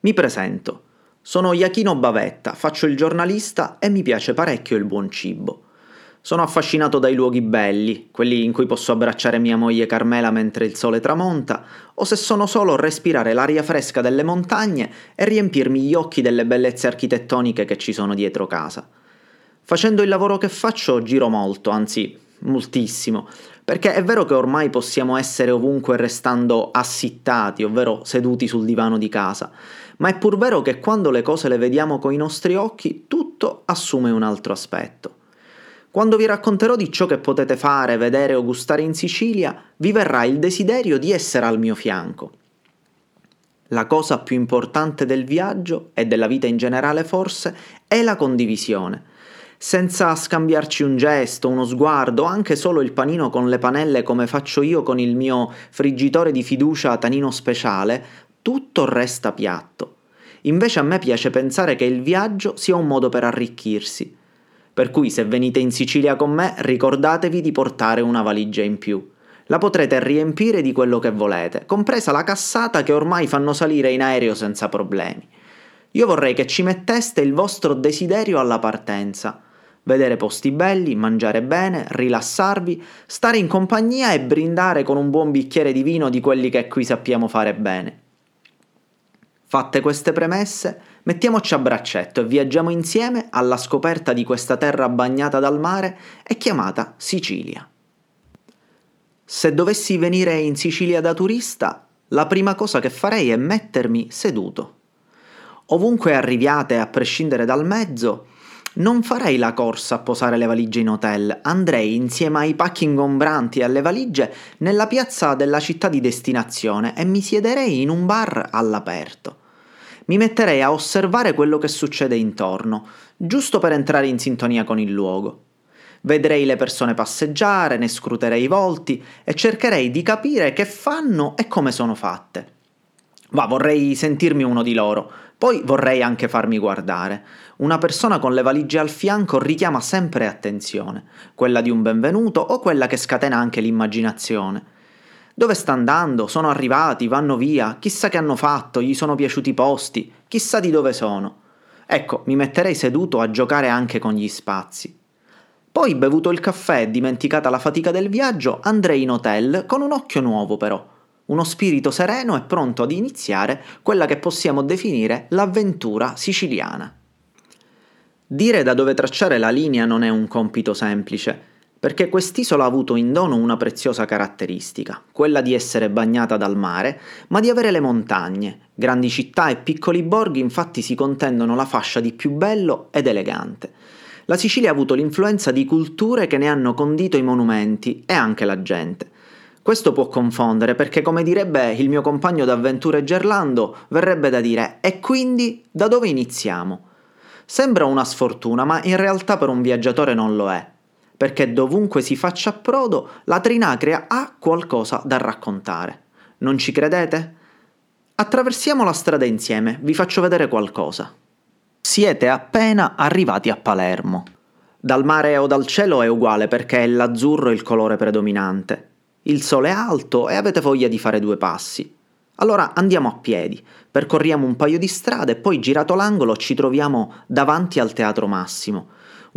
Mi presento. Sono Iachino Bavetta, faccio il giornalista e mi piace parecchio il buon cibo. Sono affascinato dai luoghi belli, quelli in cui posso abbracciare mia moglie Carmela mentre il sole tramonta, o se sono solo respirare l'aria fresca delle montagne e riempirmi gli occhi delle bellezze architettoniche che ci sono dietro casa. Facendo il lavoro che faccio giro molto, anzi moltissimo, perché è vero che ormai possiamo essere ovunque restando assittati, ovvero seduti sul divano di casa, ma è pur vero che quando le cose le vediamo con i nostri occhi tutto assume un altro aspetto. Quando vi racconterò di ciò che potete fare, vedere o gustare in Sicilia, vi verrà il desiderio di essere al mio fianco. La cosa più importante del viaggio e della vita in generale forse è la condivisione. Senza scambiarci un gesto, uno sguardo, anche solo il panino con le panelle come faccio io con il mio friggitore di fiducia tanino speciale, tutto resta piatto. Invece a me piace pensare che il viaggio sia un modo per arricchirsi. Per cui se venite in Sicilia con me ricordatevi di portare una valigia in più. La potrete riempire di quello che volete, compresa la cassata che ormai fanno salire in aereo senza problemi. Io vorrei che ci metteste il vostro desiderio alla partenza. Vedere posti belli, mangiare bene, rilassarvi, stare in compagnia e brindare con un buon bicchiere di vino di quelli che qui sappiamo fare bene. Fatte queste premesse, mettiamoci a braccetto e viaggiamo insieme alla scoperta di questa terra bagnata dal mare e chiamata Sicilia. Se dovessi venire in Sicilia da turista, la prima cosa che farei è mettermi seduto. Ovunque arriviate, a prescindere dal mezzo, non farei la corsa a posare le valigie in hotel, andrei insieme ai pacchi ingombranti e alle valigie nella piazza della città di destinazione e mi siederei in un bar all'aperto. Mi metterei a osservare quello che succede intorno, giusto per entrare in sintonia con il luogo. Vedrei le persone passeggiare, ne scruterei i volti e cercherei di capire che fanno e come sono fatte. Va, vorrei sentirmi uno di loro, poi vorrei anche farmi guardare. Una persona con le valigie al fianco richiama sempre attenzione, quella di un benvenuto o quella che scatena anche l'immaginazione. Dove sta andando? Sono arrivati? Vanno via? Chissà che hanno fatto? Gli sono piaciuti i posti? Chissà di dove sono. Ecco, mi metterei seduto a giocare anche con gli spazi. Poi, bevuto il caffè e dimenticata la fatica del viaggio, andrei in hotel con un occhio nuovo però uno spirito sereno e pronto ad iniziare quella che possiamo definire l'avventura siciliana. Dire da dove tracciare la linea non è un compito semplice, perché quest'isola ha avuto in dono una preziosa caratteristica, quella di essere bagnata dal mare, ma di avere le montagne. Grandi città e piccoli borghi infatti si contendono la fascia di più bello ed elegante. La Sicilia ha avuto l'influenza di culture che ne hanno condito i monumenti e anche la gente. Questo può confondere perché, come direbbe il mio compagno d'avventure Gerlando, verrebbe da dire e quindi da dove iniziamo? Sembra una sfortuna, ma in realtà per un viaggiatore non lo è, perché dovunque si faccia approdo, la Trinacria ha qualcosa da raccontare. Non ci credete? Attraversiamo la strada insieme, vi faccio vedere qualcosa. Siete appena arrivati a Palermo. Dal mare o dal cielo è uguale perché è l'azzurro il colore predominante il sole è alto e avete voglia di fare due passi. Allora andiamo a piedi, percorriamo un paio di strade e poi girato l'angolo ci troviamo davanti al Teatro Massimo,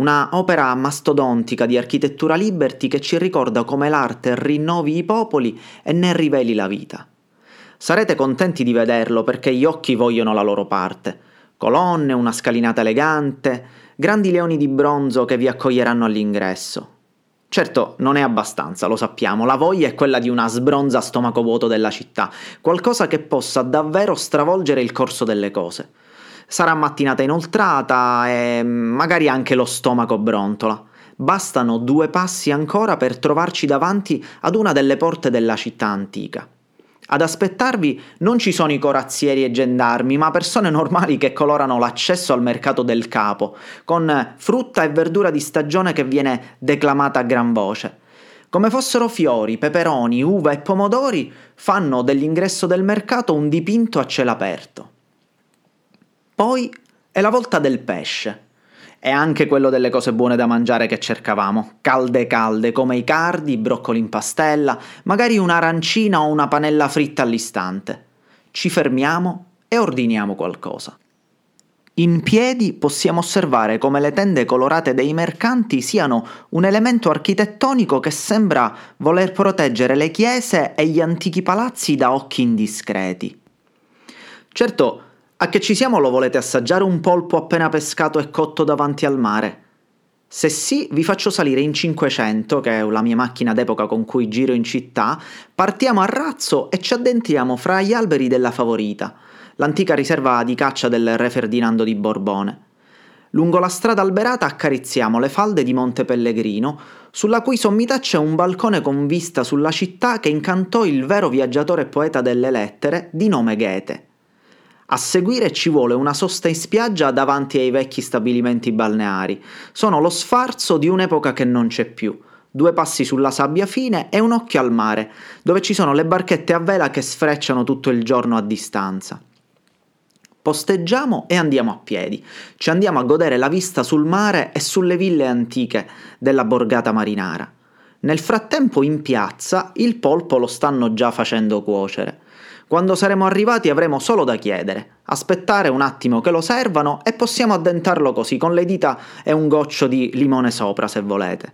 una opera mastodontica di architettura liberty che ci ricorda come l'arte rinnovi i popoli e ne riveli la vita. Sarete contenti di vederlo perché gli occhi vogliono la loro parte. Colonne, una scalinata elegante, grandi leoni di bronzo che vi accoglieranno all'ingresso. Certo, non è abbastanza, lo sappiamo, la voglia è quella di una sbronza stomaco vuoto della città, qualcosa che possa davvero stravolgere il corso delle cose. Sarà mattinata inoltrata e magari anche lo stomaco brontola. Bastano due passi ancora per trovarci davanti ad una delle porte della città antica. Ad aspettarvi non ci sono i corazzieri e gendarmi, ma persone normali che colorano l'accesso al mercato del capo, con frutta e verdura di stagione che viene declamata a gran voce. Come fossero fiori, peperoni, uva e pomodori, fanno dell'ingresso del mercato un dipinto a cielo aperto. Poi è la volta del pesce e anche quello delle cose buone da mangiare che cercavamo, calde calde come i cardi, broccoli in pastella, magari un'arancina o una panella fritta all'istante. Ci fermiamo e ordiniamo qualcosa. In piedi possiamo osservare come le tende colorate dei mercanti siano un elemento architettonico che sembra voler proteggere le chiese e gli antichi palazzi da occhi indiscreti. Certo, a che ci siamo lo volete assaggiare un polpo appena pescato e cotto davanti al mare? Se sì, vi faccio salire in 500, che è la mia macchina d'epoca con cui giro in città, partiamo a razzo e ci addentriamo fra gli alberi della Favorita, l'antica riserva di caccia del re Ferdinando di Borbone. Lungo la strada alberata accarezziamo le falde di Monte Pellegrino, sulla cui sommità c'è un balcone con vista sulla città che incantò il vero viaggiatore e poeta delle lettere di nome Goethe. A seguire ci vuole una sosta in spiaggia davanti ai vecchi stabilimenti balneari. Sono lo sfarzo di un'epoca che non c'è più. Due passi sulla sabbia fine e un occhio al mare, dove ci sono le barchette a vela che sfrecciano tutto il giorno a distanza. Posteggiamo e andiamo a piedi. Ci andiamo a godere la vista sul mare e sulle ville antiche della borgata marinara. Nel frattempo in piazza il polpo lo stanno già facendo cuocere. Quando saremo arrivati avremo solo da chiedere, aspettare un attimo che lo servano e possiamo addentarlo così con le dita e un goccio di limone sopra se volete.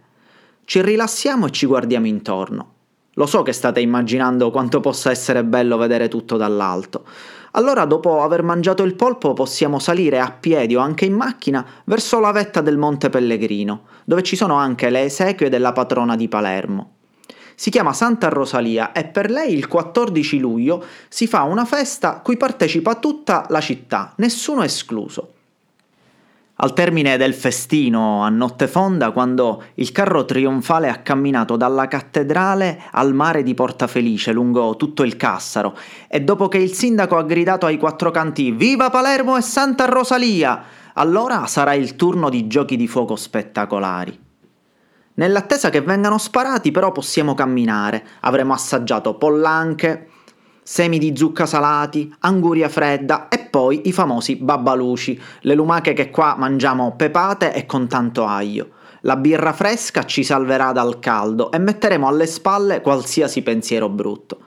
Ci rilassiamo e ci guardiamo intorno. Lo so che state immaginando quanto possa essere bello vedere tutto dall'alto. Allora, dopo aver mangiato il polpo, possiamo salire a piedi o anche in macchina verso la vetta del Monte Pellegrino, dove ci sono anche le esequie della patrona di Palermo. Si chiama Santa Rosalia e per lei il 14 luglio si fa una festa cui partecipa tutta la città, nessuno escluso. Al termine del festino a notte fonda, quando il carro trionfale ha camminato dalla cattedrale al mare di Porta Felice lungo tutto il Cassaro e dopo che il sindaco ha gridato ai quattro canti Viva Palermo e Santa Rosalia, allora sarà il turno di giochi di fuoco spettacolari. Nell'attesa che vengano sparati però possiamo camminare, avremo assaggiato pollanche, semi di zucca salati, anguria fredda e poi i famosi babbaluci, le lumache che qua mangiamo pepate e con tanto aglio. La birra fresca ci salverà dal caldo e metteremo alle spalle qualsiasi pensiero brutto.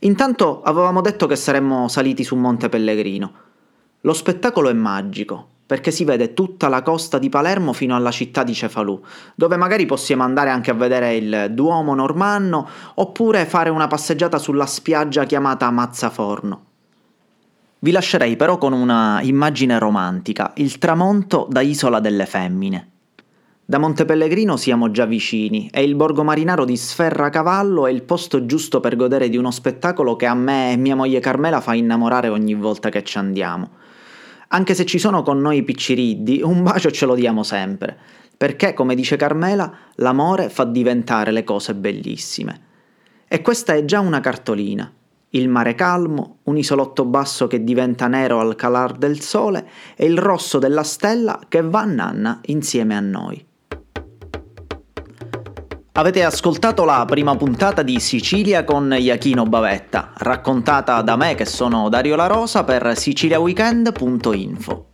Intanto avevamo detto che saremmo saliti su Monte Pellegrino. Lo spettacolo è magico, perché si vede tutta la costa di Palermo fino alla città di Cefalù, dove magari possiamo andare anche a vedere il Duomo normanno oppure fare una passeggiata sulla spiaggia chiamata Mazzaforno. Vi lascerei però con una immagine romantica, il tramonto da Isola delle Femmine. Da Monte Pellegrino siamo già vicini e il borgo marinaro di Sferracavallo è il posto giusto per godere di uno spettacolo che a me e mia moglie Carmela fa innamorare ogni volta che ci andiamo. Anche se ci sono con noi i picciriddi, un bacio ce lo diamo sempre, perché, come dice Carmela, l'amore fa diventare le cose bellissime. E questa è già una cartolina. Il mare calmo, un isolotto basso che diventa nero al calar del sole e il rosso della stella che va a nanna insieme a noi. Avete ascoltato la prima puntata di Sicilia con Iachino Bavetta, raccontata da me che sono Dario La Rosa per siciliaweekend.info.